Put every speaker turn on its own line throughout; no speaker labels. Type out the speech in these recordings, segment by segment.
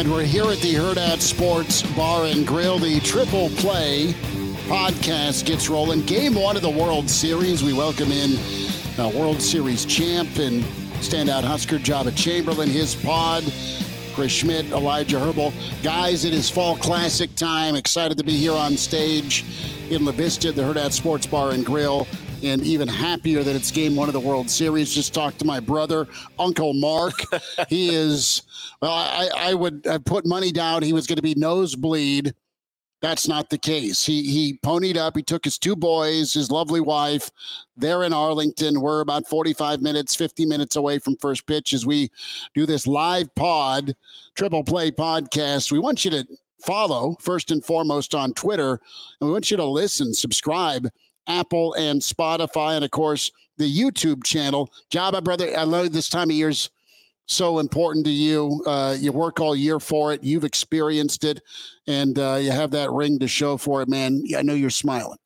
And we're here at the Hurrdat Sports Bar and Grill. The Triple Play podcast gets rolling. Game one of the World Series. We welcome in uh, World Series champ and standout Husker Joba Chamberlain, his pod. Chris Schmidt, Elijah Herbel. Guys, it is fall classic time. Excited to be here on stage in La Vista, the Hurrdat Sports Bar and Grill and even happier that it's game one of the World Series. Just talked to my brother, Uncle Mark. he is, well, I, I would I put money down he was going to be nosebleed. That's not the case. He he ponied up. He took his two boys, his lovely wife. They're in Arlington. We're about 45 minutes, 50 minutes away from first pitch as we do this live pod, triple play podcast. We want you to follow first and foremost on Twitter, and we want you to listen, subscribe Apple and Spotify, and of course the YouTube channel. Joba, brother, I know this time of year's so important to you. Uh, you work all year for it. You've experienced it, and uh, you have that ring to show for it, man. I know you're smiling.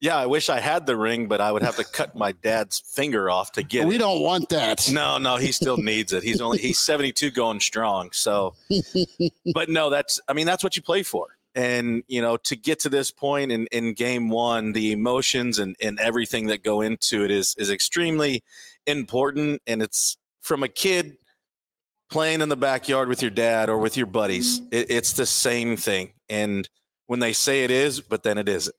Yeah, I wish I had the ring, but I would have to cut my dad's finger off to get
we
it.
We don't want that.
No, no, he still needs it. He's only he's 72 going strong. So but no, that's I mean, that's what you play for and you know to get to this point in, in game one the emotions and, and everything that go into it is is extremely important. And it's from a kid playing in the backyard with your dad or with your buddies mm-hmm. it, it's the same thing. And when they say it is but then it isn't.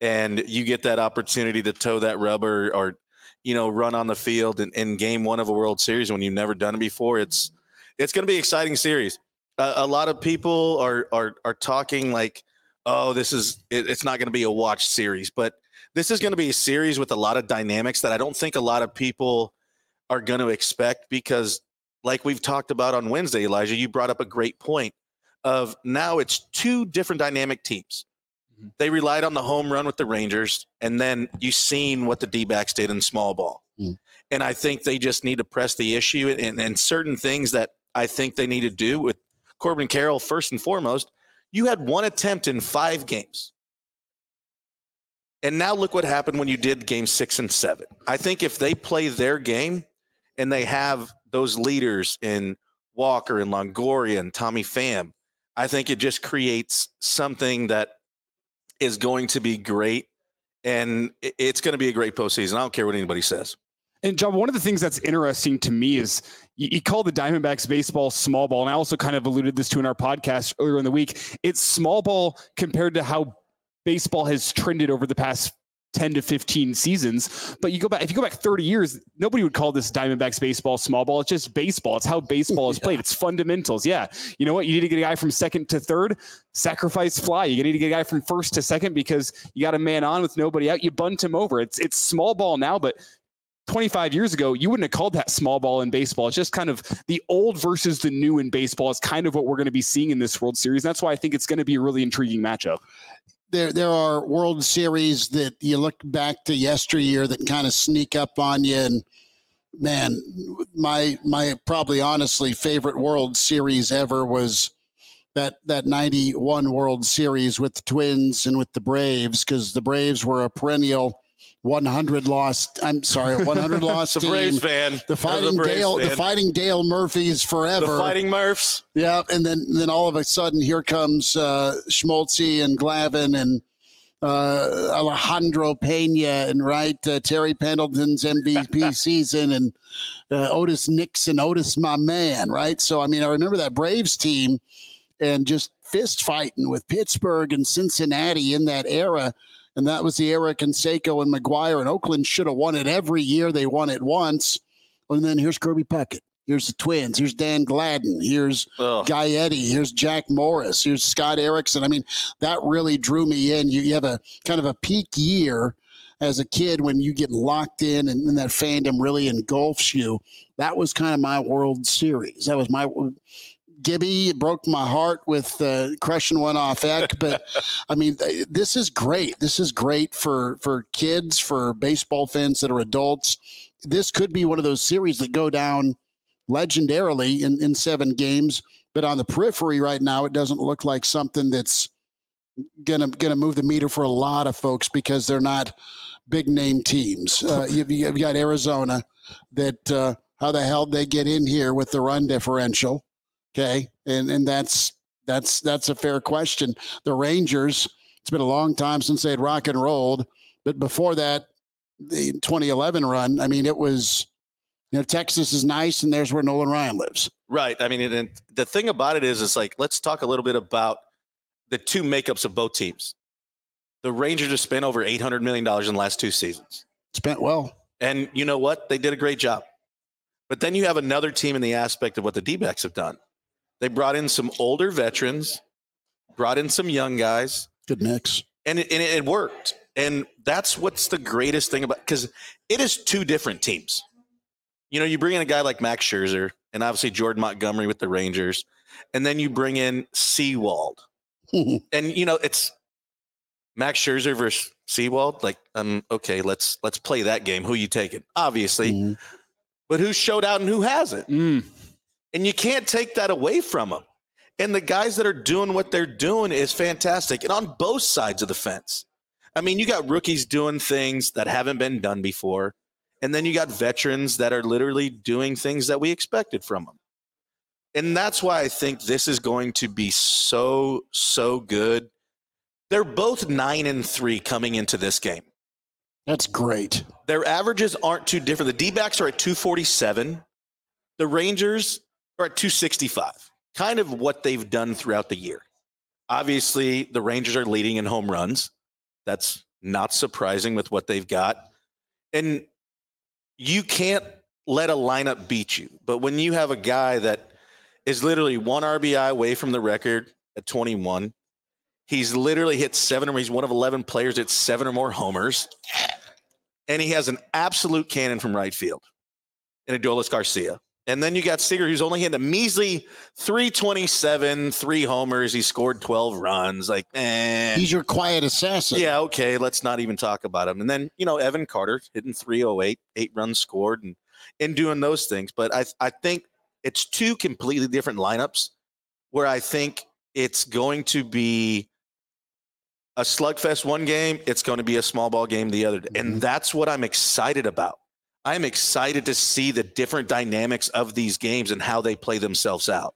And you get that opportunity to toe that rubber or you know run on the field in, in game one of a world series when you've never done it before. It's it's going to be an exciting series a, a lot of people are are are talking like, oh, this is it, it's not going to be a watch series, but this is going to be a series with a lot of dynamics that I don't think a lot of people are going to expect because, like we've talked about on Wednesday, Elijah, you brought up a great point of now it's two different dynamic teams. Mm-hmm. They relied on the home run with the Rangers, and then you've seen what the D backs did in small ball. Mm. And I think they just need to press the issue and, and certain things that I think they need to do with Corbin Carroll, first and foremost, you had one attempt in five games. And now look what happened when you did game six and seven. I think if they play their game and they have those leaders in Walker and Longoria and Tommy Pham, I think it just creates something that is going to be great. And it's going to be a great postseason. I don't care what anybody says.
And John, one of the things that's interesting to me is you, you call the Diamondbacks baseball small ball, and I also kind of alluded this to in our podcast earlier in the week. It's small ball compared to how baseball has trended over the past 10 to 15 seasons. But you go back, if you go back 30 years, nobody would call this Diamondbacks baseball small ball. It's just baseball. It's how baseball is played. It's fundamentals. Yeah. You know what? You need to get a guy from second to third, sacrifice fly. You need to get a guy from first to second because you got a man on with nobody out. You bunt him over. It's it's small ball now, but 25 years ago, you wouldn't have called that small ball in baseball. It's just kind of the old versus the new in baseball is kind of what we're going to be seeing in this World Series. That's why I think it's going to be a really intriguing matchup.
There, there are World Series that you look back to yesteryear that kind of sneak up on you. And man, my my probably honestly favorite World Series ever was that that 91 World Series with the Twins and with the Braves because the Braves were a perennial 100 lost. I'm sorry, 100 lost.
the Braves fan.
The fighting the Dale. Fan. The fighting Dale Murphys forever.
The fighting Murphs.
Yeah, and then then all of a sudden here comes uh, Smoltzy and Glavine and uh, Alejandro Pena and right uh, Terry Pendleton's MVP season and uh, Otis Nixon, Otis my man, right? So I mean, I remember that Braves team and just fist fighting with Pittsburgh and Cincinnati in that era and that was the era Canseco and McGwire. And Oakland should have won it every year. They won it once. And then here's Kirby Puckett. Here's the Twins. Here's Dan Gladden. Here's Ugh. Gaetti. Here's Jack Morris. Here's Scott Erickson. I mean, that really drew me in. You, you have a kind of a peak year as a kid when you get locked in and, and that fandom really engulfs you. That was kind of my World Series. That was my Gibby broke my heart with uh, crushing one off Eck, but I mean, this is great. This is great for for kids, for baseball fans that are adults. This could be one of those series that go down legendarily in, in seven games. But on the periphery right now, it doesn't look like something that's gonna gonna move the meter for a lot of folks because they're not big name teams. Uh, you've, you've, got Arizona that uh, how the hell they get in here with the run differential Okay, and and that's that's that's a fair question. The Rangers. It's been a long time since they had rock and rolled, but before that, the 2011 run. I mean, it was. You know, Texas is nice, and there's where Nolan Ryan lives.
Right. I mean, and the thing about it is, it's like let's talk a little bit about the two makeups of both teams. The Rangers have spent over eight hundred million dollars in the last two seasons.
Spent well,
and you know what? They did a great job. But then you have another team in the aspect of what the D-backs have done. They brought in some older veterans, brought in some young guys.
Good mix.
And it, and it worked. And that's what's the greatest thing about because it is two different teams. You know, you bring in a guy like Max Scherzer and obviously Jordan Montgomery with the Rangers, and then you bring in Sewald. and you know, it's Max Scherzer versus Sewald. Like, um, okay, let's let's play that game. Who you taking? Obviously, mm-hmm. but who showed out and who hasn't? Mm. And you can't take that away from them. And the guys that are doing what they're doing is fantastic, and on both sides of the fence. I mean, you got rookies doing things that haven't been done before. And then you got veterans that are literally doing things that we expected from them. And that's why I think this is going to be so, so good. They're both nine and three coming into this game.
That's great.
Their averages aren't too different. The D backs are at 247. The Rangers are at 265, kind of what they've done throughout the year. Obviously, the Rangers are leading in home runs. That's not surprising with what they've got. And you can't let a lineup beat you. But when you have a guy that is literally one RBI away from the record at 21, he's literally hit seven or he's one of 11 players at seven or more homers. And he has an absolute cannon from right field in Adolis Garcia. And then you got Seager, who's only hit a measly 327, three homers. He scored 12 runs. Like, eh.
He's your quiet assassin.
Yeah, okay. Let's not even talk about him. And then, you know, Evan Carter hitting 308, eight runs scored and, and doing those things. But I, I think it's two completely different lineups where I think it's going to be a slugfest one game, it's going to be a small ball game the other. Mm-hmm. And that's what I'm excited about. I'm excited to see the different dynamics of these games and how they play themselves out.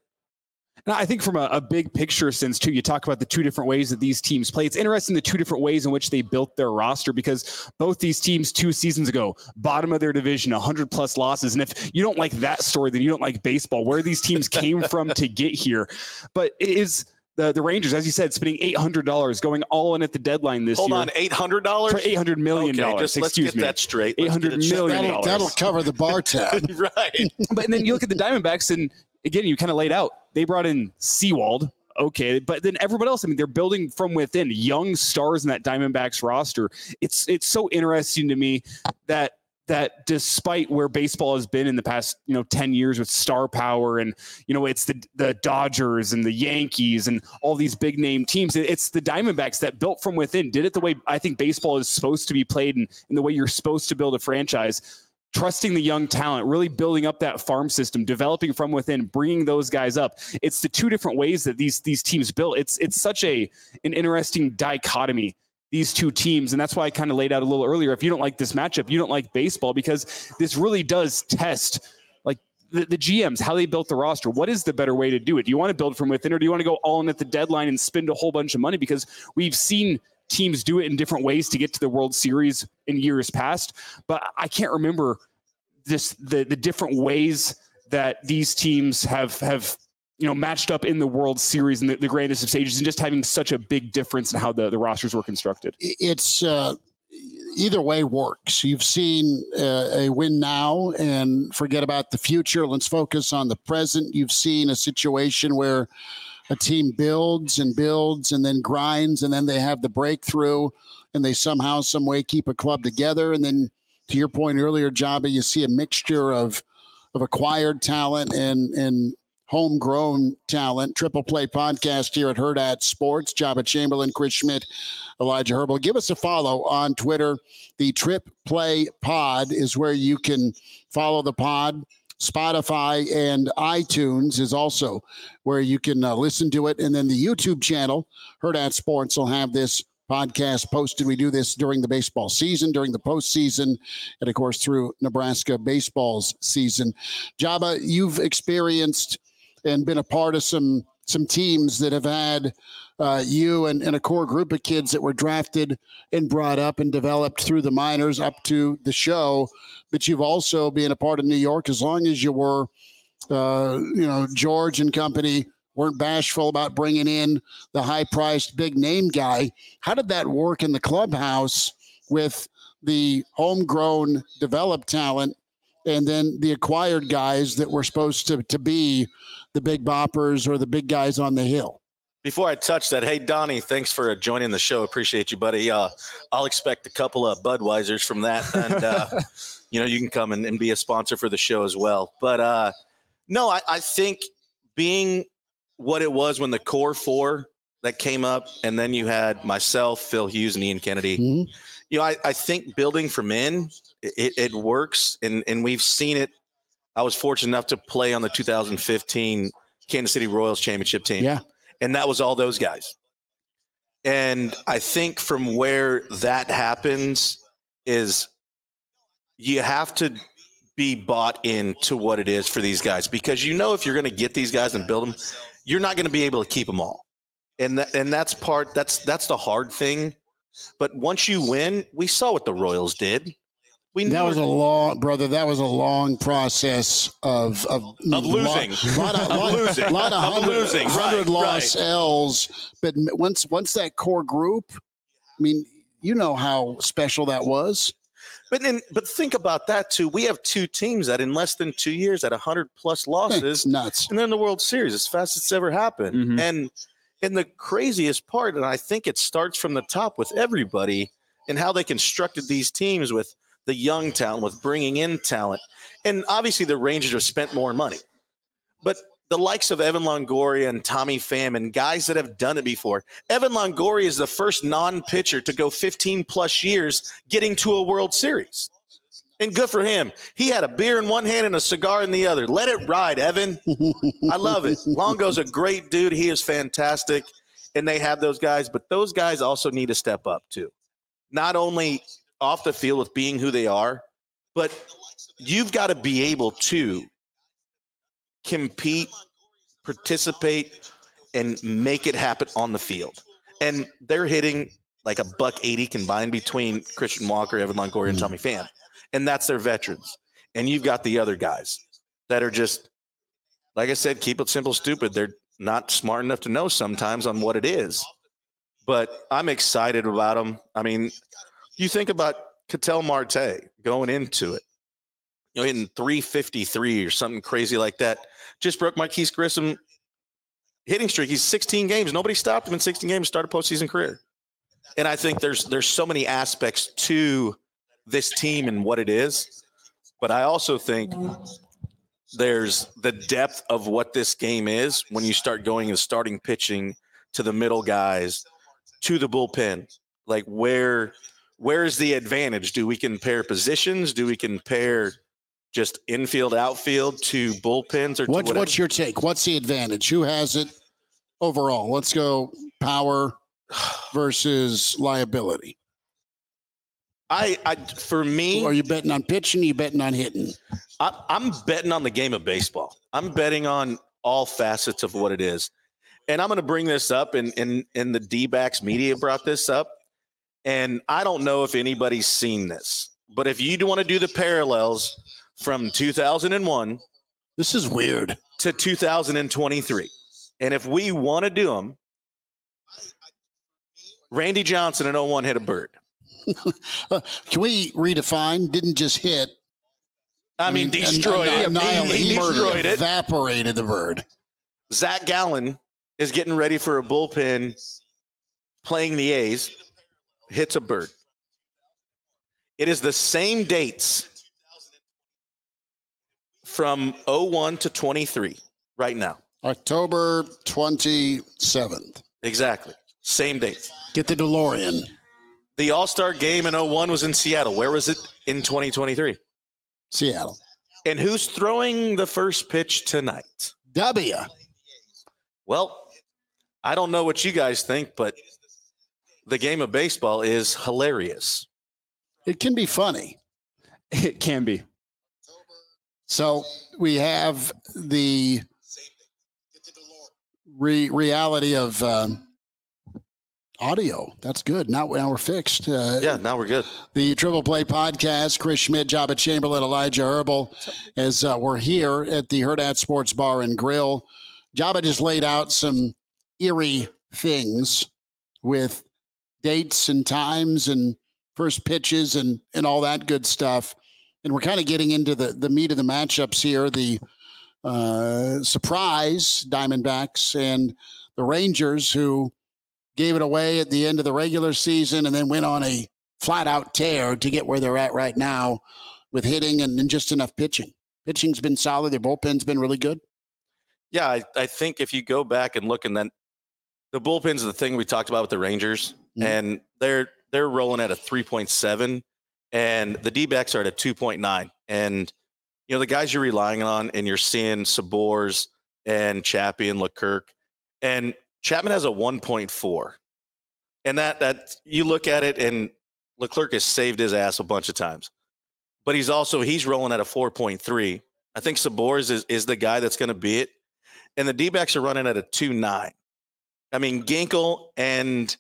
And I think from a, a, big picture sense too, you talk about the two different ways that these teams play. It's interesting the two different ways in which they built their roster because both these teams two seasons ago, bottom of their division, 100 plus losses. And if you don't like that story, then you don't like baseball, where these teams came from to get here. But it is the, the Rangers, as you said, spending eight hundred dollars, going all in at the deadline this
Hold
year.
Hold on, eight hundred dollars
for eight hundred million dollars.
Okay, let's get
me.
that straight.
Eight hundred million
dollars. That'll, that'll, cover the bar tab,
right?
But then you look at the Diamondbacks, and again, you kind of laid out. They brought in Sewald, okay, but then everyone else. I mean, they're building from within, young stars in that Diamondbacks roster. It's it's so interesting to me that that despite where baseball has been in the past, you know, 10 years with star power and, you know, it's the, the Dodgers and the Yankees and all these big name teams. It's the Diamondbacks that built from within, did it the way I think baseball is supposed to be played and in the way you're supposed to build a franchise. Trusting the young talent, really building up that farm system, developing from within, bringing those guys up. It's the two different ways that these these teams built. It's it's such a an interesting dichotomy these two teams. And that's why I kind of laid out a little earlier. If you don't like this matchup, you don't like baseball because this really does test like the, the, GMs, how they built the roster. What is the better way to do it? Do you want to build from within or do you want to go all in at the deadline and spend a whole bunch of money? Because we've seen teams do it in different ways to get to the World Series in years past. But I can't remember this the, the different ways that these teams have have you know, matched up in the World Series and the, the grandest of stages, and just having such a big difference in how the, the rosters were constructed.
It's uh, either way works. You've seen uh, a win now and forget about the future. Let's focus on the present. You've seen a situation where a team builds and builds and then grinds, and then they have the breakthrough, and they somehow, some way keep a club together. And then, to your point earlier, Joba, you see a mixture of of acquired talent and and homegrown talent. Triple Play podcast here at Hurrdat Sports. Joba Chamberlain, Chris Schmidt, Elijah Herbel. Give us a follow on Twitter. The Trip Play Pod is where you can follow the pod. Spotify and iTunes is also where you can uh, listen to it. And then the YouTube channel, Hurrdat Sports, will have this podcast posted. We do this during the baseball season, during the postseason, and of course through Nebraska baseball's season. Joba, you've experienced and been a part of some some teams that have had uh, you and, and a core group of kids that were drafted and brought up and developed through the minors up to the show. But you've also been a part of New York as long as you were, uh, you know, George and company weren't bashful about bringing in the high priced big name guy. How did that work in the clubhouse with the homegrown developed talent and then the acquired guys that were supposed to, to be the big boppers or the big guys on the hill?
Before I touch that, hey Donnie, thanks for joining the show. Appreciate you, buddy. Uh, I'll expect a couple of Budweisers from that, and uh, you know you can come and, and, be a sponsor for the show as well. But uh, no, I, I think being what it was when the core four that came up, and then you had myself, Phil Hughes, and Ian Kennedy. Mm-hmm. You know, I, I think building for men, it, it works, and and we've seen it. I was fortunate enough to play on the 2015 Kansas City Royals championship team.
Yeah.
And that was all those guys. And I think from where that happens is you have to be bought into what it is for these guys because you know if you're going to get these guys and build them, you're not going to be able to keep them all. And that, and that's part that's that's the hard thing. But once you win, we saw what the Royals did.
We that was a long, brother. That was a long process of of,
of losing, lot, lot of, lot, losing,
lot of, hundred, losing, hundred right, loss right. L's. But once once that core group, I mean, you know how special that was.
But then, but think about that too. We have two teams that in less than two years at hundred plus losses,
it's nuts,
and then the World Series as fast as it's ever happened. Mm-hmm. And and the craziest part, and I think it starts from the top with everybody and how they constructed these teams with the young talent, with bringing in talent. And obviously, the Rangers have spent more money. But the likes of Evan Longoria and Tommy Pham and guys that have done it before. Evan Longoria is the first non pitcher to go 15 plus years getting to a World Series. And good for him. He had a beer in one hand and a cigar in the other. Let it ride, Evan. I love it. Longo's a great dude. He is fantastic. And they have those guys, but those guys also need to step up too. Not only off the field with being who they are, but you've got to be able to compete, participate, and make it happen on the field. And they're hitting like a buck 80 combined between Christian Walker, Evan Longoria, and hmm. Tommy Pham. And that's their veterans. And you've got the other guys that are just, like I said, keep it simple, stupid. They're not smart enough to know sometimes on what it is. But I'm excited about them. I mean, you think about Ketel Marte going into it, you know, hitting 353 or something crazy like that. Just broke Marquis Grissom hitting streak. He's 16 games. Nobody stopped him in 16 games. Started postseason career. And I think there's there's so many aspects to this team and what it is, but I also think there's the depth of what this game is when you start going and starting pitching to the middle guys to the bullpen. Like where where's the advantage? Do we compare positions? Do we compare just infield, outfield to bullpens or
what, what's your take? What's the advantage? Who has it overall? Let's go power versus liability.
I, I for me,
are you betting on pitching? Are you betting on hitting?
I, I'm betting on the game of baseball. I'm betting on all facets of what it is. And I'm going to bring this up, and, and, and the D backs media brought this up. And I don't know if anybody's seen this, but if you want to do the parallels from 2001,
this is weird,
to 2023, and if we want to do them, Randy Johnson in 01 hit a bird.
Uh, can we redefine? Didn't just hit.
I mean, destroyed it.
Uh, he, he destroyed it. Evaporated the bird.
Zach Gallen is getting ready for a bullpen playing the A's hits a bird. It is the same dates from 01 to 23 right now.
October 27th.
Exactly. Same date.
Get the DeLorean.
The All Star game in 01 was in Seattle. Where was it in 2023?
Seattle.
And who's throwing the first pitch tonight?
W.
Well, I don't know what you guys think, but the game of baseball is hilarious.
It can be funny.
It can be.
So we have the re- reality of um, audio. That's good. Now, now we're fixed. Uh,
Yeah, now we're good.
the Triple Play Podcast. Chris Schmidt, Joba Chamberlain, Elijah Herbel, as uh, we're here at the Hurrdat Sports Bar and Grill. Joba just laid out some eerie things with dates and times and first pitches and and all that good stuff. And we're kind of getting into the the meat of the matchups here. The uh, surprise Diamondbacks and the Rangers, who gave it away at the end of the regular season and then went on a flat out tear to get where they're at right now with hitting and, and just enough pitching. Pitching's been solid. Their bullpen's been really good.
Yeah, I, I think if you go back and look and then the bullpen's the thing we talked about with the Rangers,
Mhm.
and they're they're rolling at a 3.7, and the D backs are at a 2.9. And you know, the guys you're relying on, and you're seeing Sborz and Chappie and Leclerc, and Chapman has a 1.4. And that that you look at it and Leclerc has saved his ass a bunch of times. But he's also he's rolling at a 4.3. I think Sborz is, is the guy that's going to be it and the D backs are running at a 2.9. I mean, Ginkel and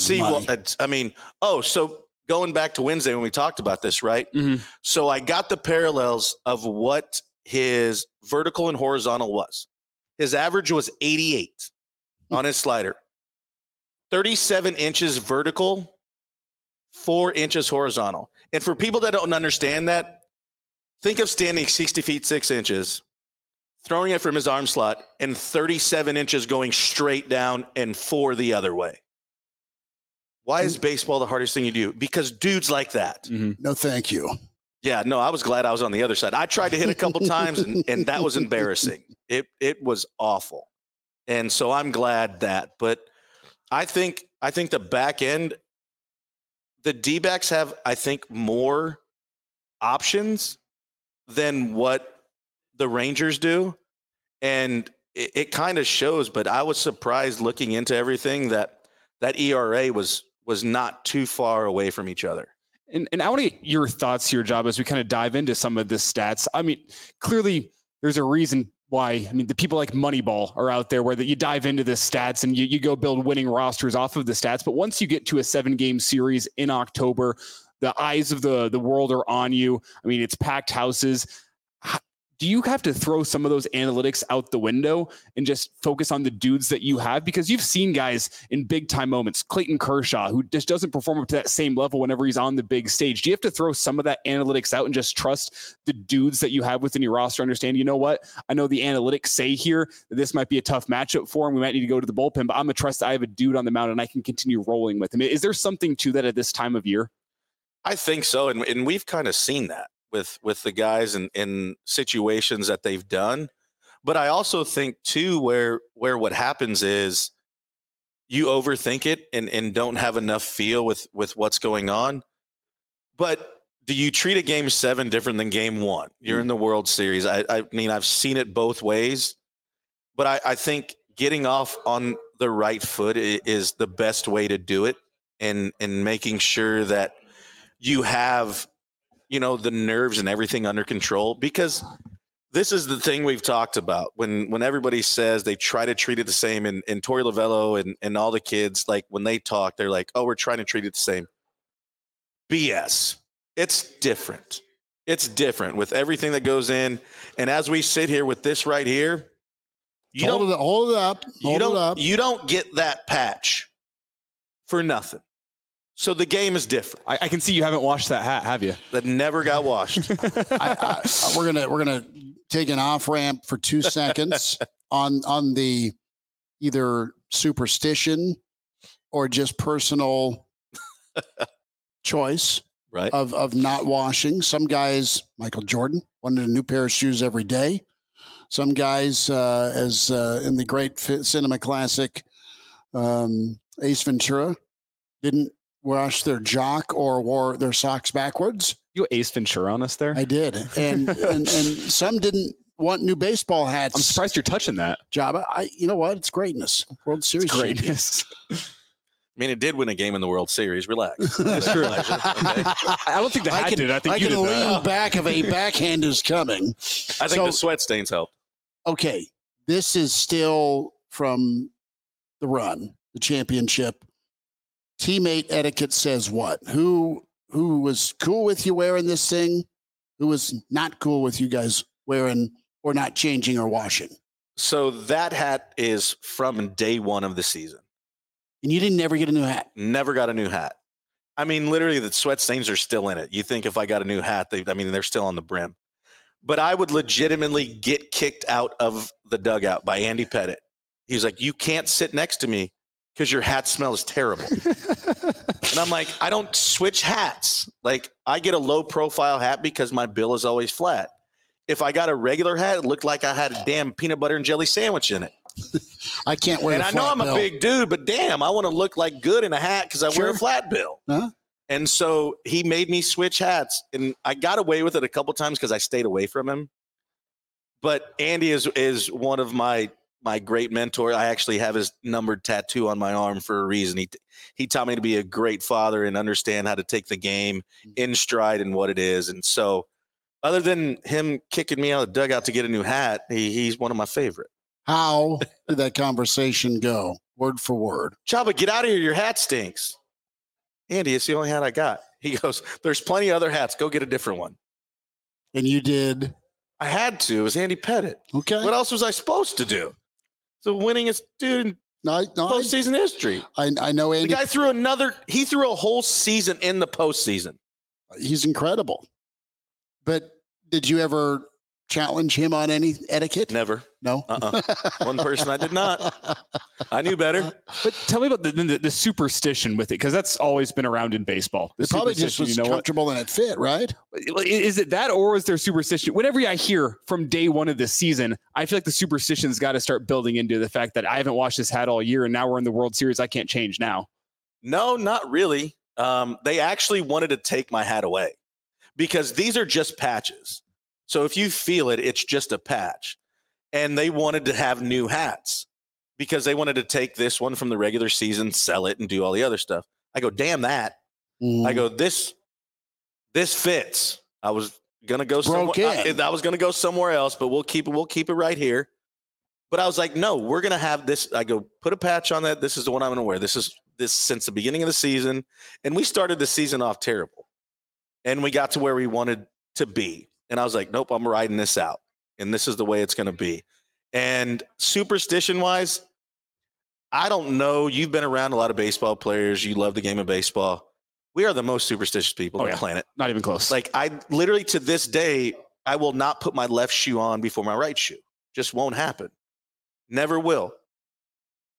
Sewald-
money.
it's- I mean, oh, so going back to Wednesday when we talked about this, right?
Mhm.
So I got the parallels of what his vertical and horizontal was. His average was 88 on his slider, 37 inches vertical, four inches horizontal. And for people that don't understand that, think of standing 60 feet, six inches, throwing it from his arm slot, and 37 inches going straight down and four the other way. Why is baseball the hardest thing you do? Because dudes like that.
Mhm.
No, thank you.
Yeah, no, I was glad I was on the other side. I tried to hit a couple times and, and that was embarrassing. It it was awful. And so I'm glad that. But I think I think the back end, the D backs have, I think, more options than what the Rangers do. And it, it kind of shows, but I was surprised looking into everything that that ERA was was not too far away from each other.
And, and I want to get your thoughts here, Job, as we kind of dive into some of the stats. I mean, clearly there's a reason why. I mean, the people like Moneyball are out there where that you dive into the stats and you, you go build winning rosters off of the stats. But once you get to a seven game series in October, the eyes of the the world are on you. I mean, it's packed houses. Do you have to throw some of those analytics out the window and just focus on the dudes that you have? Because you've seen guys in big time moments, Clayton Kershaw, who just doesn't perform up to that same level whenever he's on the big stage. Do you have to throw some of that analytics out and just trust the dudes that you have within your roster? Understand, you know what? I know the analytics say here that this might be a tough matchup for him. We might need to go to the bullpen, but I'm gonna trust I have a dude on the mound and I can continue rolling with him. Is there something to that at this time of year?
I think so, and and we've kind of seen that with with the guys in in situations that they've done. But I also think too, where where what happens is you overthink it and and don't have enough feel with with what's going on. But do you treat a game seven different than game one? You're in mm. the World Series. I, I mean, I've seen it both ways, but I, I think getting off on the right foot is the best way to do it, and and making sure that you have you know the nerves and everything under control because this is the thing we've talked about. When when everybody says they try to treat it the same and, and Torey Lovullo and, and all the kids like when they talk they're like oh we're trying to treat it the same. BS it's different. It's different with everything that goes in. And as we sit here with this right here you
hold
don't
it, hold it up.
you
Hold it
don't
up.
you don't get that patch for nothing so the game is different
I, I can see you haven't washed that hat, have you?
that never got washed
I, I, we're gonna we're gonna take an off ramp for two seconds on on the either superstition or just personal choice
right
of of not washing. Some guys, Michael Jordan, wanted a new pair of shoes every day. Some guys, uh, as uh, in the great cinema classic um, Ace Ventura, didn't wash their jock or wore their socks backwards.
You Ace Ventura on us there?
I did, and and, and some didn't want new baseball hats.
I'm surprised you're touching that.
Joba, I you know what? It's greatness. World Series
It's greatness.
I mean, it did win a game in the World Series. Relax.
That's true.
Okay?
I don't think the
I
hat
can,
did. I think
I
you
can
did
lean
that.
back of a backhand is coming.
I think
So-
the sweat stains helped.
Okay, this is still from the run, the championship, teammate etiquette says what? Who who was cool with you wearing this thing? Who was not cool with you guys wearing or not changing or washing?
So that hat is from day one of the season.
And you didn't never get a new hat.
Never got a new hat. I mean, literally, the sweat stains are still in it. You think if I got a new hat, they, I mean, they're still on the brim. But I would legitimately get kicked out of the dugout by Andy Pettitte. He's like, You can't sit next to me because your hat smells terrible. and I'm like, I don't switch hats. Like, I get a low profile hat because my bill is always flat. If I got a regular hat, it looked like I had a damn peanut butter and jelly sandwich in it.
I can't wear.
And I know I'm
bill.
a big dude, but damn, I want to look like good in a hat because I
Sure.
wear a flat bill.
Huh?
And so he made me switch hats, and I got away with it a couple times because I stayed away from him. But Andy is is one of my my great mentor. I actually have his numbered tattoo on my arm for a reason. He he taught me to be a great father and understand how to take the game mm. in stride and what it is. And so, other than him kicking me out of the dugout to get a new hat, he, he's one of my favorite.
How did that conversation go? Word for word.
Joba, get out of here. Your hat stinks. Andy, it's the only hat I got. He goes, There's plenty of other hats. Go get a different one.
And you did
I had to. It was Andy Pettitte.
okay.
What else was I supposed to do? The winningest dude in
No, I, no, I,
postseason history.
I, I know
The guy threw another, he threw a whole season in the postseason.
He's incredible. But did you ever challenge him on any etiquette?
Never.
No.
Uh-uh. One person I did not. I knew better.
But tell me about the, the, the superstition with it, because that's always been around in baseball. The
It probably just
superstition,
was
you know what?
comfortable and it fit, right?
Is it that, or is there superstition? Whenever I hear from day one of this season, I feel like the superstition's got to start building into the fact that I haven't washed this hat all year, and now we're in the World Series. I can't change now.
No, not really. Um, they actually wanted to take my hat away because these are just patches. So if you feel it, it's just a patch. And they wanted to have new hats because they wanted to take this one from the regular season, sell it, and do all the other stuff. I go, damn that.
Mm.
I go, this, this fits. I was gonna go
Broke
somewhere. I. I was gonna go somewhere else, but we'll keep it. We'll keep it right here. But I was like, no, we're gonna have this. I go, put a patch on that. This is the one I'm gonna wear. This is this since the beginning of the season, and we started the season off terrible, and we got to where we wanted to be, and I was like, nope, I'm riding this out, and this is the way it's gonna be. And superstition wise, I don't know. You've been around a lot of baseball players. You love the game of baseball. We are the most superstitious people
Oh,
on
yeah.
the planet.
Not even close.
Like I literally to this day, I will not put my left shoe on before my right shoe. Just won't happen. Never will.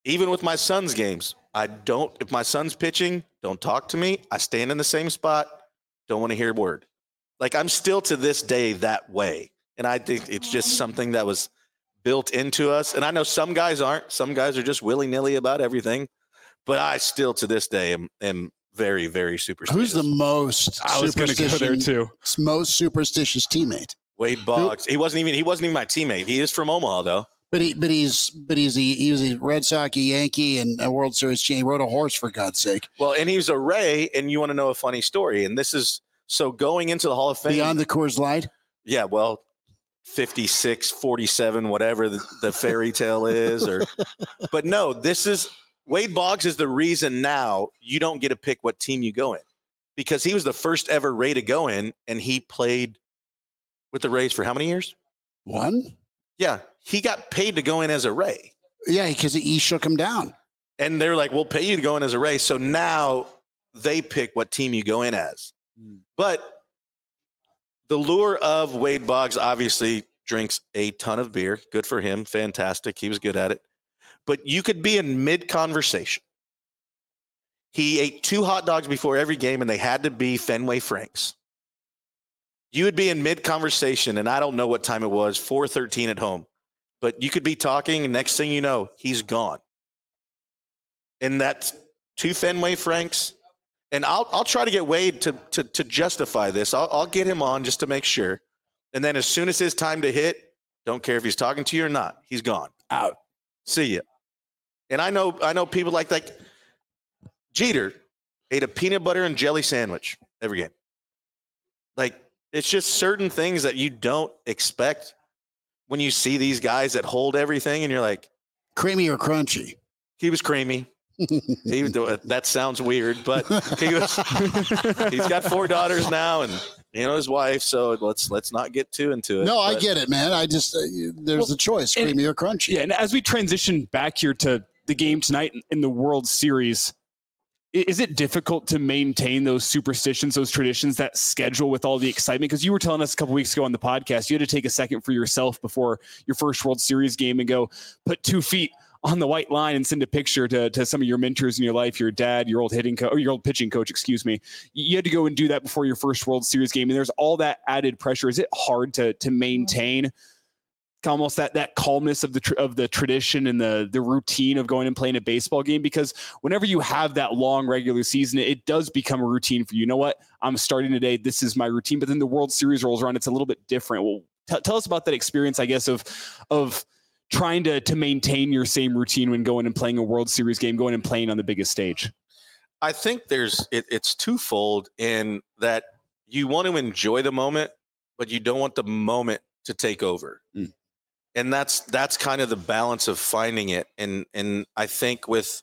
Even with my son's games, I don't. If my son's pitching, don't talk to me. I stand in the same spot. Don't want to hear a word. Like I'm still to this day that way, and I think it's just something that was built into us. And I know some guys aren't. Some guys are just willy nilly about everything. But I still to this day am, am very very superstitious.
Who's the most
I was going to go there too.
most superstitious teammate?
Wade Boggs. He wasn't even he wasn't even my teammate. He is from Omaha though.
But he, but he's, but he's a, he was a Red Sox, a Yankee, and a World Series champion. He rode a horse for God's sake.
Well, and he was a Ray, and you want to know a funny story. And this is so going into the Hall of Fame.
Beyond the Coors Light.
yeah, well, 56, 47, whatever the, the fairy tale is. or But no, this is Wade Boggs is the reason now you don't get to pick what team you go in because he was the first ever Ray to go in, and he played with the Rays for how many years?
One.
Yeah, he got paid to go in as a Ray.
Yeah, because he shook him down.
and they're like, "We'll pay you to go in as a Ray." So now they pick what team you go in as.
Hmm.
But the lure of Wade Boggs obviously drinks a ton of beer. Good for him. Fantastic. He was good at it. But you could be in mid conversation. He ate two hot dogs before every game, and they had to be Fenway Franks. You would be in mid conversation, and I don't know what time it was, 413 at home. But you could be talking, and next thing you know, he's gone and that's two Fenway Franks. And I'll I'll try to get Wade to to to justify this. I'll I'll get him on just to make sure. And then as soon as his time to hit, don't care if he's talking to you or not, he's gone. Out. See ya. And I know I know people like like Jeter ate a peanut butter and jelly sandwich every game. Like it's just certain things that you don't expect when you see these guys that hold everything and you're like,
Creamy or crunchy?
He was creamy. He, that sounds weird, but he was, he's got four daughters now, and you know his wife. So let's let's not get too into it.
No, I get it, man. I just uh, there's
Well,
a choice:
and-
creamy or crunchy.
Yeah, and as we transition back here to the game tonight in- in the World Series, is it difficult to maintain those superstitions, those traditions, that schedule with all the excitement? Because you were telling us a couple weeks ago on the podcast, you had to take a second for yourself before your first World Series game and go put two feet on the white line and send a picture to, to some of your mentors in your life, your dad, your old hitting coach, your old pitching coach, excuse me. You had to go and do that before your first World Series game, and there's all that added pressure. Is it hard to to maintain? almost that that calmness of the tr- of the tradition and the the routine of going and playing a baseball game because whenever you have that long regular season it does become a routine for you. You know what? I'm starting today. This is my routine. But then the World Series rolls around. It's a little bit different. Well, t- tell us about that experience, I guess, of of trying to to maintain your same routine when going and playing a World Series game, going and playing on the biggest stage.
I think there's it, it's twofold in that you want to enjoy the moment, but you don't want the moment to take over.
Mm.
And that's that's kind of the balance of finding it. And and I think with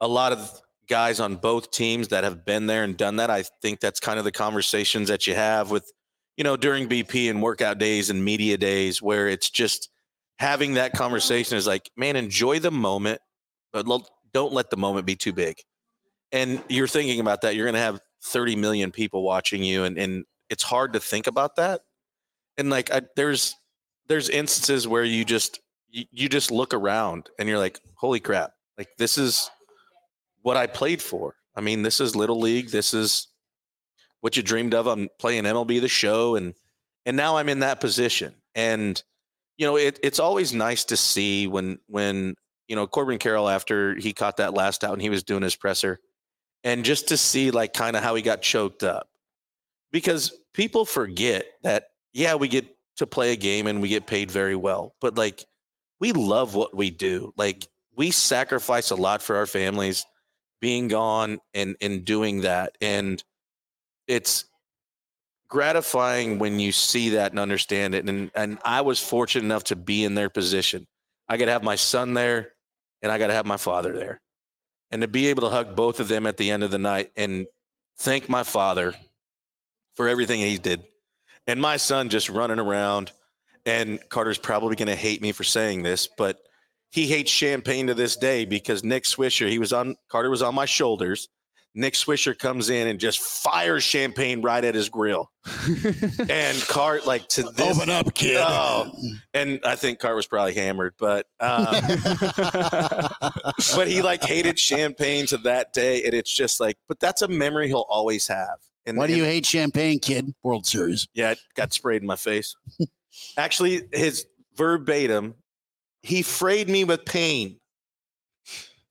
a lot of guys on both teams that have been there and done that, I think that's kind of the conversations that you have with, you know, during BP and workout days and media days where it's just having that conversation is like, man, enjoy the moment, but don't let the moment be too big. And you're thinking about that you're going to have 30 million people watching you and, and it's hard to think about that. And like I, there's there's instances where you just you, you just look around and you're like holy crap like this is what i played for. I mean this is little league this is what you dreamed of i'm playing mlb the show and and now i'm in that position. And you know it, it's always nice to see when when you know corbin carroll after he caught that last out and he was doing his presser and just to see like kind of how he got choked up. Because people forget that yeah we get to play a game and we get paid very well but like we love what we do. Like we sacrifice a lot for our families being gone and and doing that and it's gratifying when you see that and understand it. And and I was fortunate enough to be in their position. I got to have my son there and I got to have my father there. And to be able to hug both of them at the end of the night and thank my father for everything he did. And my son just running around and carter's probably going to hate me for saying this but he hates champagne to this day because nick swisher he was on carter was on my shoulders nick swisher comes in and just fires champagne right at his grill and cart like to this
Open up, kid.
Oh, and i think cart was probably hammered but um, but he like hated champagne to that day and it's just like but that's a memory he'll always have and
Why do
and-
you hate champagne, kid? World Series.
yeah it got sprayed in my face actually his verbatim he frayed me with pain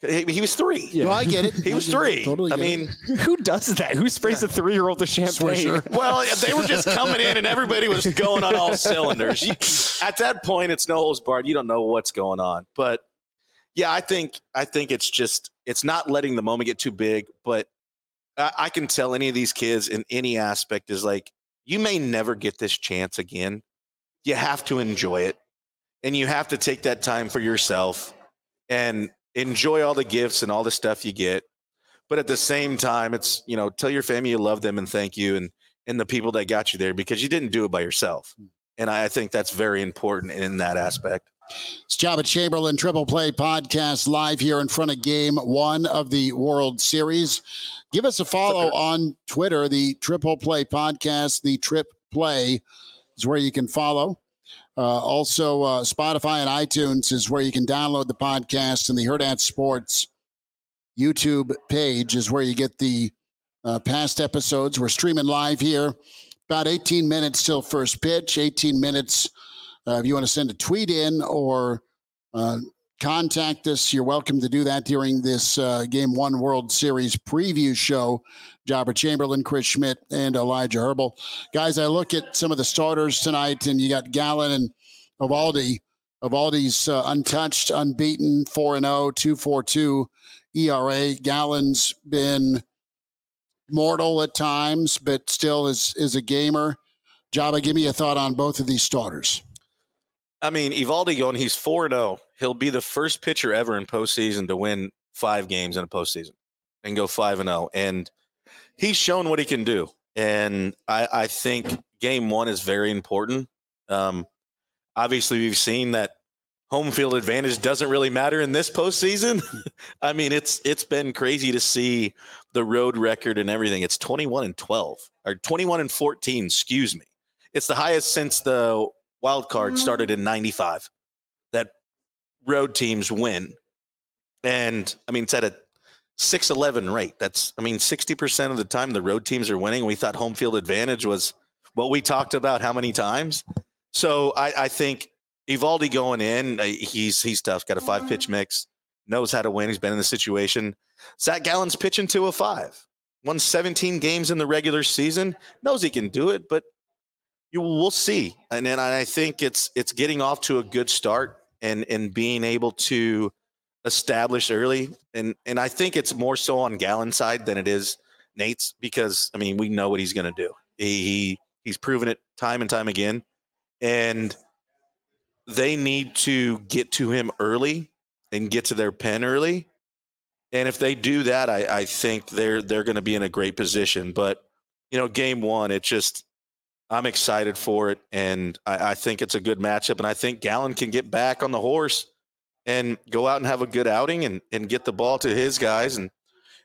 he, he was three
Yeah.
No, I get it.
he was three
Totally
i
get it.
mean
Who does that? Who sprays a three year old with champagne?
Swisher.
well they were just coming in and everybody was going on all cylinders You- at that point it's no holds barred you don't know what's going on but yeah i think i think it's just it's not letting the moment get too big but I, I can tell any of these kids in any aspect is like you may never get this chance again you have to enjoy it and you have to take that time for yourself and enjoy all the gifts and all the stuff you get but at the same time it's you know tell your family you love them and thank you and and the people that got you there because you didn't do it by yourself hmm. and i, I think that's very important in that aspect
It's Joba Chamberlain Triple Play Podcast live here in front of game one of the World Series. Give us a follow on Twitter, the Triple Play Podcast, the Trip Play is where you can follow. Uh, also, uh, Spotify and iTunes is where you can download the podcast, and the Hurrdat Sports YouTube page is where you get the uh, past episodes. We're streaming live here. About 18 minutes till first pitch, 18 minutes if you want to send a tweet in or contact us, you're welcome to do that during this uh, Game One World Series preview show. Joba Chamberlain, Chris Schmidt, and Elijah Herbel. Guys, I look at some of the starters tonight, and you got Gallen and Eovaldi. Eovaldi's uh, untouched, unbeaten, 4 0, 242 ERA. Gallen's been mortal at times, but still is, is a gamer. Joba, give me a thought on both of these starters.
I mean, Eovaldi going, he's 4 0. He'll be the first pitcher ever in postseason to win five games in a postseason and go five and zero. And he's shown what he can do. And I, I think game one is very important. Um, obviously, we've seen that home field advantage doesn't really matter in this postseason. I mean, it's it's been crazy to see the road record and everything. It's 21 and 12 or 21 and 14, excuse me. It's the highest since the wild card started in 95 that road teams win. And I mean, it's at a 611 rate. That's, I mean, 60% of the time the road teams are winning. We thought home field advantage was what we talked about how many times. So I, I think Eovaldi going in, uh, he's he's tough. Got a five pitch mix, knows how to win. He's been in the situation. Zach Gallen's pitching to a five. Won 17 games in the regular season. Knows he can do it, but you we'll see. And then I think it's it's getting off to a good start and and being able to establish early. And and I think it's more so on Gallen's side than it is Nate's because I mean we know what he's going to do. He he's proven it time and time again, and they need to get to him early and get to their pen early. And if they do that, I, I think they're they're going to be in a great position. But you know, game one, it just I'm excited for it, and I, I think it's a good matchup. And I think Gallen can get back on the horse and go out and have a good outing and and get the ball to his guys. And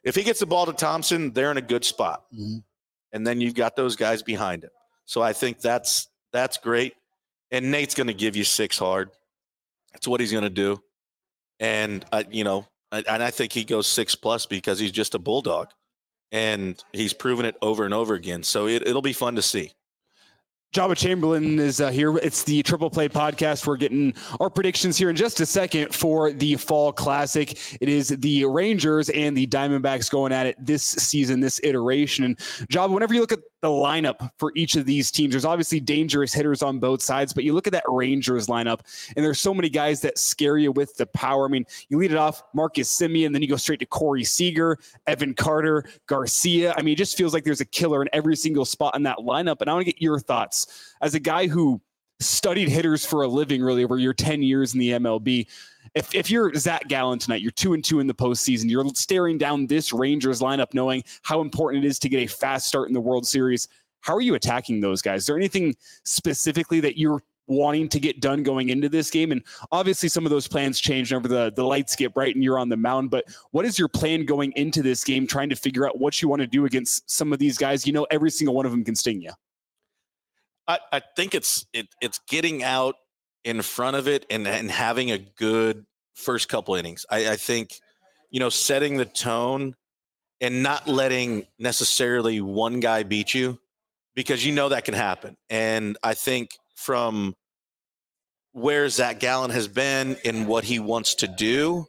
if he gets the ball to Thompson, they're in a good spot. Mm-hmm. And then you've got those guys behind him. So I think that's that's great and Nate's going to give you six hard. That's what he's going to do, and uh, you know, I, and I think he goes six plus because he's just a bulldog, and he's proven it over and over again. So it, it'll be fun to see.
Joba Chamberlain is uh, here. It's the Triple Play podcast. We're getting our predictions here in just a second for the Fall Classic. It is the Rangers and the Diamondbacks going at it this season, this iteration. And Joba, whenever you look at the lineup for each of these teams. There's obviously dangerous hitters on both sides, but you look at that Rangers lineup, and there's so many guys that scare you with the power. I mean, you lead it off Marcus Semien, then you go straight to Corey Seager, Evan Carter, Garcia. I mean, it just feels like there's a killer in every single spot in that lineup. And I want to get your thoughts as a guy who studied hitters for a living really over your 10 years in the MLB if, if you're Zach Gallen tonight, you're two and two in the postseason, you're staring down this Rangers lineup, knowing how important it is to get a fast start in the World Series. How are you attacking those guys? Is there anything specifically that you're wanting to get done going into this game? And obviously, some of those plans change whenever the, the lights get bright and you're on the mound. But what is your plan going into this game, trying to figure out what you want to do against some of these guys? You know, every single one of them can sting you.
I, I think it's it, it's getting out in front of it and, and having a good first couple innings. I, I think, you know, setting the tone and not letting necessarily one guy beat you because you know that can happen. And I think from where Zach Gallen has been and what he wants to do,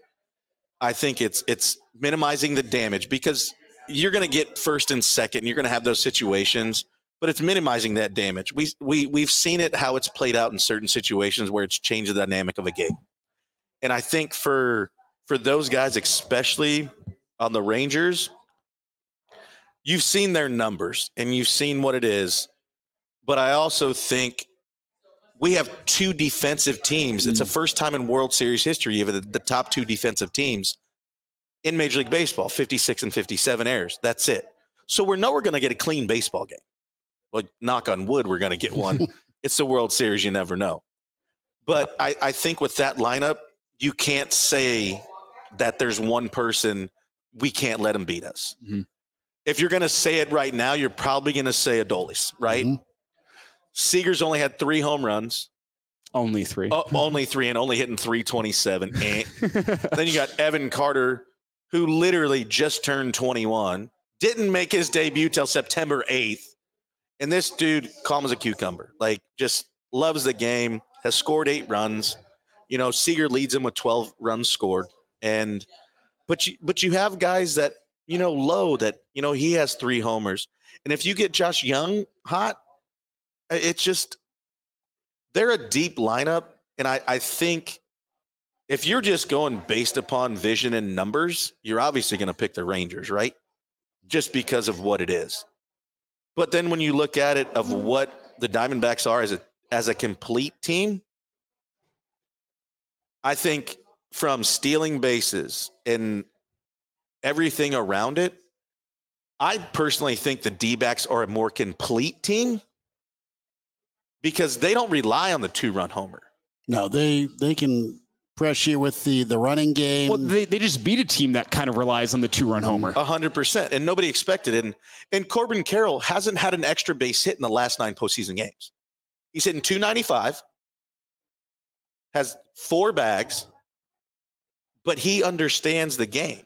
I think it's it's minimizing the damage because you're going to get first and second. You're going to have those situations but it's minimizing that damage. We we we've seen it how it's played out in certain situations where it's changed the dynamic of a game. And I think for for those guys, especially on the Rangers, you've seen their numbers and you've seen what it is. But I also think we have two defensive teams. It's the mm. first time in World Series history you have the, the top two defensive teams in Major League Baseball, 56 and 57 errors. That's it. So we know we're going to get a clean baseball game like knock on wood, we're going to get one. it's the World Series. You never know. But I, I think with that lineup, you can't say that there's one person we can't let him beat us. Mm-hmm. If you're going to say it right now, you're probably going to say Adolis, right? Mm-hmm. Seager's only had three home runs.
Only three.
Uh, only three, and only hitting 327. then you got Evan Carter, who literally just turned 21, didn't make his debut till September 8th. And this dude, calm as a cucumber, like just loves the game, has scored eight runs. You know, Seager leads him with 12 runs scored. And, but you, but you have guys that, you know, low that, you know, he has three homers. And if you get Josh Jung hot, it's just, they're a deep lineup. And I, I think if you're just going based upon vision and numbers, you're obviously going to pick the Rangers, right? Just because of what it is. But then when you look at it of what the Diamondbacks are as a as a complete team, I think from stealing bases and everything around it, I personally think the D are a more complete team because they don't rely on the two run homer.
No, they they can press you with the the running game.
Well, they, they just beat a team that kind of relies on the two run homer.
A hundred percent, and nobody expected it. And and Corbin Carroll hasn't had an extra base hit in the last nine postseason games. He's hitting two ninety five, has four bags, but he understands the game,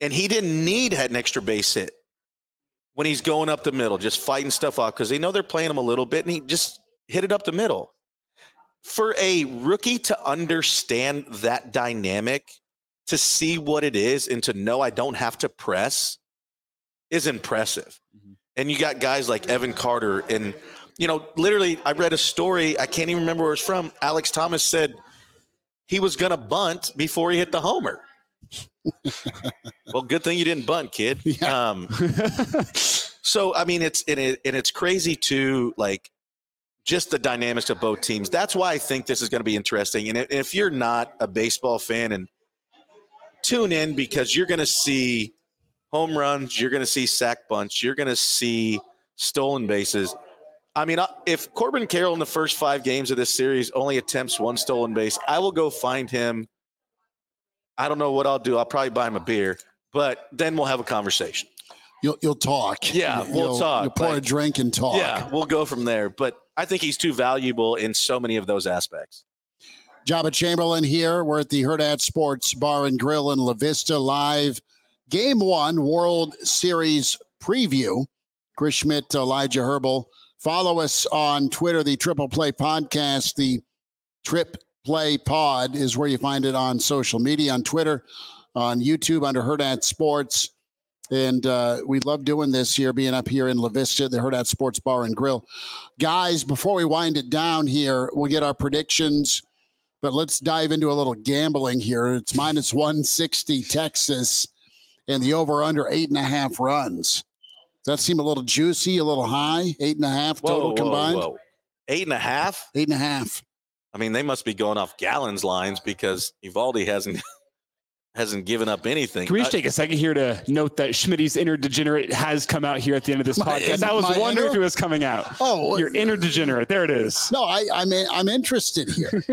and he didn't need an extra base hit when he's going up the middle, just fighting stuff off because they know they're playing him a little bit, and he just hit it up the middle. For a rookie to understand that dynamic, to see what it is, and to know I don't have to press is impressive. Mm-hmm. And you got guys like Evan Carter, and you know, literally, I read a story. I can't even remember where it's from. Alek Thomas said he was going to bunt before he hit the homer. well, good thing you didn't bunt, kid. Yeah. Um, so, I mean, it's and, it, and it's crazy to like just the dynamics of both teams. That's why I think this is going to be interesting. And if you're not a baseball fan, and tune in because you're going to see home runs, you're going to see sack bunts, you're going to see stolen bases. I mean, if Corbin Carroll in the first five games of this series only attempts one stolen base, I will go find him. I don't know what I'll do. I'll probably buy him a beer, but then we'll have a conversation.
You'll you'll talk.
Yeah,
you'll,
we'll talk.
You'll pour a drink and talk.
Yeah, we'll go from there. But I think he's too valuable in so many of those aspects.
Joba Chamberlain here. We're at the Hurrdat Sports Bar and Grill in La Vista live. Game one World Series preview. Chris Schmidt, Elijah Herbel Follow us on Twitter, the Triple Play Podcast. The Trip Play Pod is where you find it on social media, on Twitter, on YouTube under Hurrdat Sports. And uh, we love doing this here, being up here in La Vista, the Hurrdat Sports Bar and Grill. Guys, before we wind it down here, we'll get our predictions, but let's dive into a little gambling here. It's minus 160 Texas and the over under eight and a half runs. Does that seem a little juicy, a little high? Eight and a half total whoa, combined? Whoa.
Eight and a half?
Eight and a half.
I mean, they must be going off Gallen's lines because Eovaldi hasn't hasn't given up anything.
Can we just take a second here to note that Schmidt's inner degenerate has come out here at the end of this my, podcast? I was wondering inner? if it was coming out. Oh, your inner degenerate. There it is.
No, I, I mean, I'm interested here.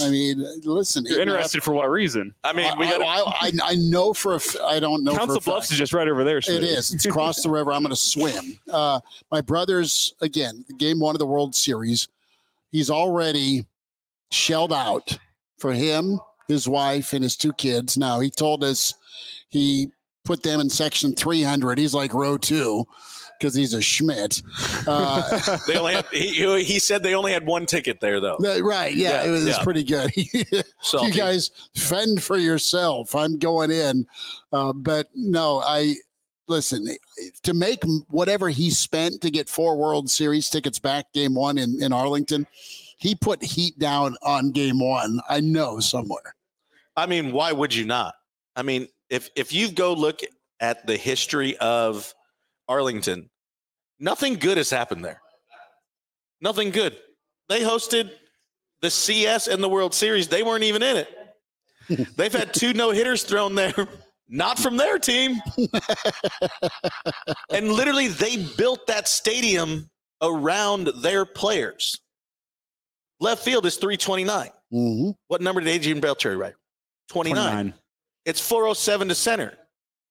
I mean, listen.
You're interested for what reason?
I mean, we got.
I, I, I, know for a. I don't know.
Council Bluffs is just right over there.
Schmidt. It is. It's across the river. I'm going to swim. Uh, my brother's again game one of the World Series. He's already shelled out for him his wife and his two kids. Now he told us he put them in section 300. He's like row two because he's a Schmidt.
Uh, they only had, he, he said they only had one ticket there though.
Right. Yeah, yeah it was yeah. pretty good. so you guys fend for yourself. I'm going in. Uh, but no, I listen to make whatever he spent to get four World Series tickets back game one in, in Arlington. He put heat down on game one. I know somewhere.
I mean, why would you not? I mean, if if you go look at the history of Arlington, nothing good has happened there. Nothing good. They hosted the CS and the World Series. They weren't even in it. They've had two no hitters thrown there, not from their team. and literally, they built that stadium around their players. Left field is 329. Mm-hmm. What number did Adrian Beltre write? 29. 29. It's 407 to center.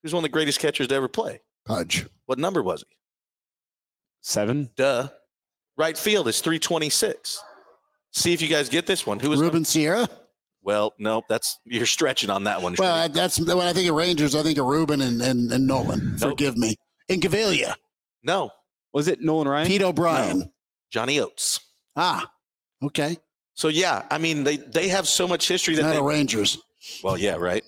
Who's one of the greatest catchers to ever play?
Pudge.
What number was he?
Seven.
Duh. Right field is 326. See if you guys get this one. Who is
Ruben Sierra?
Well, no, that's you're stretching on that one.
Well, that's when I think of Rangers. I think of Ruben and, and, and Nolan. Nope. Forgive me. Incaviglia.
No.
Was it Nolan Ryan?
Pete O'Brien. No.
Johnny Oates.
Ah, okay.
So yeah, I mean they they have so much history that
not
they,
Rangers.
Well, yeah, right.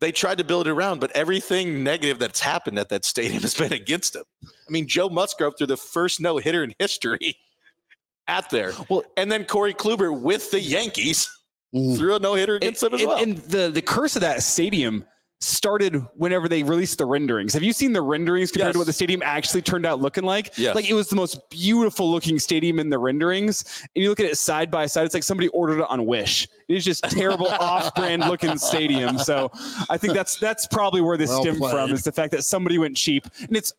they tried to build it around, but everything negative that's happened at that stadium has been against them. I mean, Joe Musgrove threw the first no hitter in history at there. Well, and then Corey Kluber with the Yankees mm. threw a no hitter against
and,
them as well.
And the the curse of that stadium started whenever they released the renderings. Have you seen the renderings compared
Yes.
to what the stadium actually turned out looking like?
Yes.
Like it was the most beautiful looking stadium in the renderings. And you look at it side by side, it's like somebody ordered it on Wish. It is just terrible off-brand looking stadium. So I think that's that's probably where this
Well
stemmed
played.
from is the fact that somebody went cheap. And it's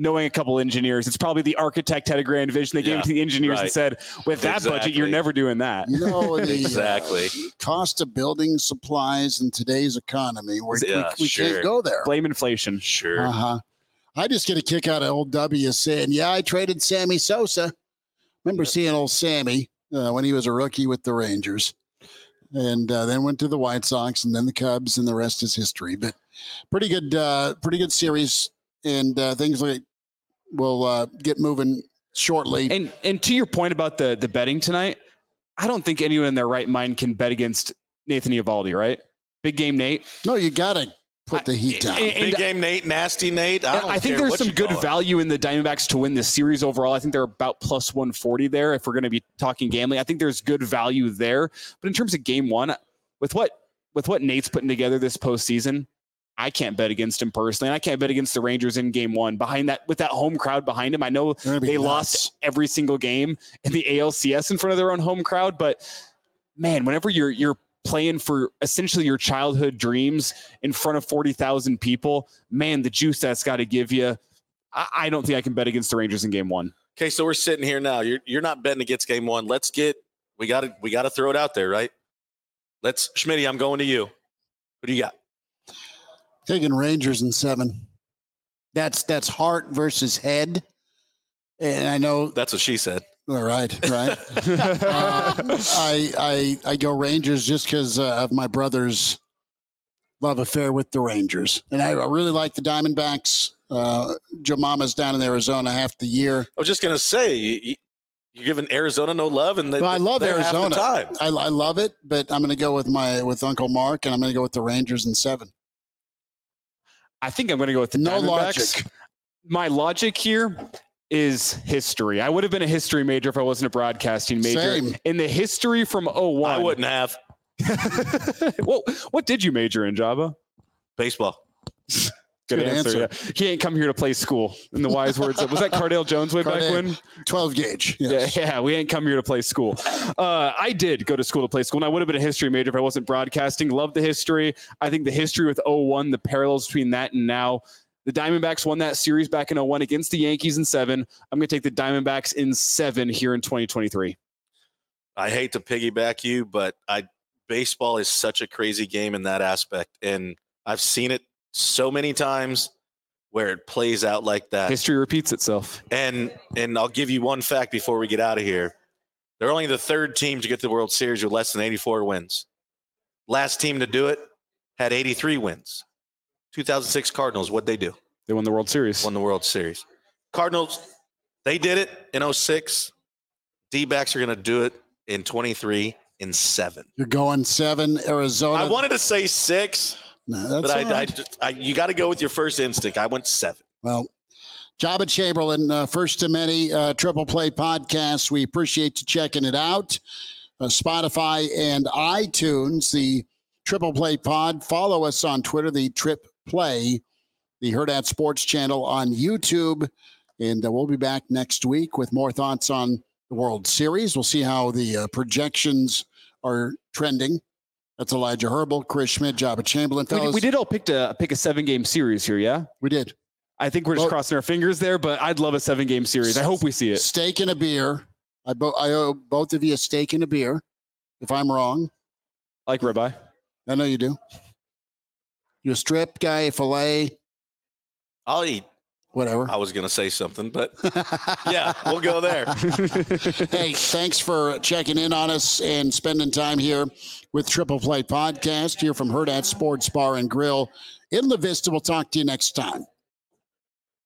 knowing a couple engineers, it's probably the architect had a grand vision. They gave it to the engineers and said, with that budget, you're never doing that.
You know, the uh,
Exactly.
cost of building supplies in today's economy, we're,
Yeah,
we, we
sure.
can't go there.
Blame inflation.
Sure.
Uh huh. I just get a kick out of old W saying, "Yeah, I traded Sammy Sosa." Remember seeing old Sammy uh, when he was a rookie with the Rangers, and uh, then went to the White Sox, and then the Cubs, and the rest is history. But pretty good, uh, pretty good series, and uh, things like will uh, get moving shortly.
And and to your point about the the betting tonight, I don't think anyone in their right mind can bet against Nathan Eovaldi, right? Big game Nate.
no, you got to put the heat down.
And-
Big game Nate, nasty Nate. I, don't
I think there's some good
call it.
value in the Diamondbacks to win this series overall. I think they're about plus 140 there if we're going to be talking gambling. I think there's good value there. But in terms of game one, with what with what Nate's putting together this postseason, I can't bet against him personally. And I can't bet against the Rangers in game one. Behind that, with that home crowd behind him, I know
They're gonna be
they
nuts.
lost every single game in the ALCS in front of their own home crowd. But man, whenever you're you're playing for essentially your childhood dreams in front of 40,000 people, man, the juice that's got to give you. I, I don't think I can bet against the Rangers in game one.
Okay, so we're sitting here now. You're you're not betting against game one. Let's get we got to we got to throw it out there, right? Let's Schmitty. I'm going to you. What do you got?
Taking Rangers in seven. That's that's heart versus head. And I know
That's what she said.
all right, right. Uh, I I I go Rangers just because uh, of my brother's love affair with the Rangers, and I really like the Diamondbacks. Uh, Joe Mama's down in Arizona half the year.
I was just gonna say you, you, you're giving Arizona no love, and they,
Well, I love
they're half the
Arizona.
time.
I, I love it, but I'm going to go with my with Uncle Mark, and I'm going to go with the Rangers in seven.
I think I'm going to go with the
No logic.
My logic here is history. I would have been a history major if I wasn't a broadcasting major.
Same.
In the history from 01.
I wouldn't have
well, what did you major in, Joba?
baseball.
Good,
Good
answer. Yeah. He ain't come here to play school. In the wise words of, was that Cardale Jones way back when?
Twelve gauge. Yes.
Yeah, yeah, we ain't come here to play school. Uh, I did go to school to play school, and I would have been a history major if I wasn't broadcasting. Love the history. I think the history with 01, the parallels between that and now. The Diamondbacks won that series back in 01 against the Yankees in seven. I'm going to take the Diamondbacks in seven here in 2023.
I hate to piggyback you, but I baseball is such a crazy game in that aspect, and I've seen it so many times where it plays out like that.
History repeats itself.
And and I'll give you one fact before we get out of here. They're only the third team to get to the World Series with less than 84 wins. Last team to do it had 83 wins. 2006 Cardinals, what'd they do?
They won the World Series.
Won the World Series. Cardinals, they did it in 06. D backs are going to do it in 23 in seven.
You're going seven. Arizona.
I wanted to say six,
No,
but I,
all
I,
right.
just, I you got to go with your first instinct. I went seven.
Well, Joba Chamberlain, uh, first to many uh, triple play podcasts. We appreciate you checking it out. Uh, Spotify and iTunes, the triple play pod. Follow us on Twitter, the Trip Play, the Hurrdat Sports channel on YouTube. And uh, we'll be back next week with more thoughts on the World Series. We'll see how the uh, projections are trending. That's Elijah Herbel, Chris Schmidt, Joba Chamberlain.
We,
Fellas,
we did all pick a pick a seven game series here, yeah.
We did.
I think we're just
Well-
crossing our fingers there, but I'd love a seven game series. I hope we see it.
Steak and a beer. I, bo- I owe both of you a steak and a beer. If I'm wrong,
I like ribeye.
I know you do. You a strip guy, filet,
I'll eat.
Whatever.
I was going to say something, but yeah, we'll go there.
hey, thanks for checking in on us and spending time here with Triple Play Podcast here from Hurrdat Sports Bar and Grill in La Vista. We'll talk to you next time.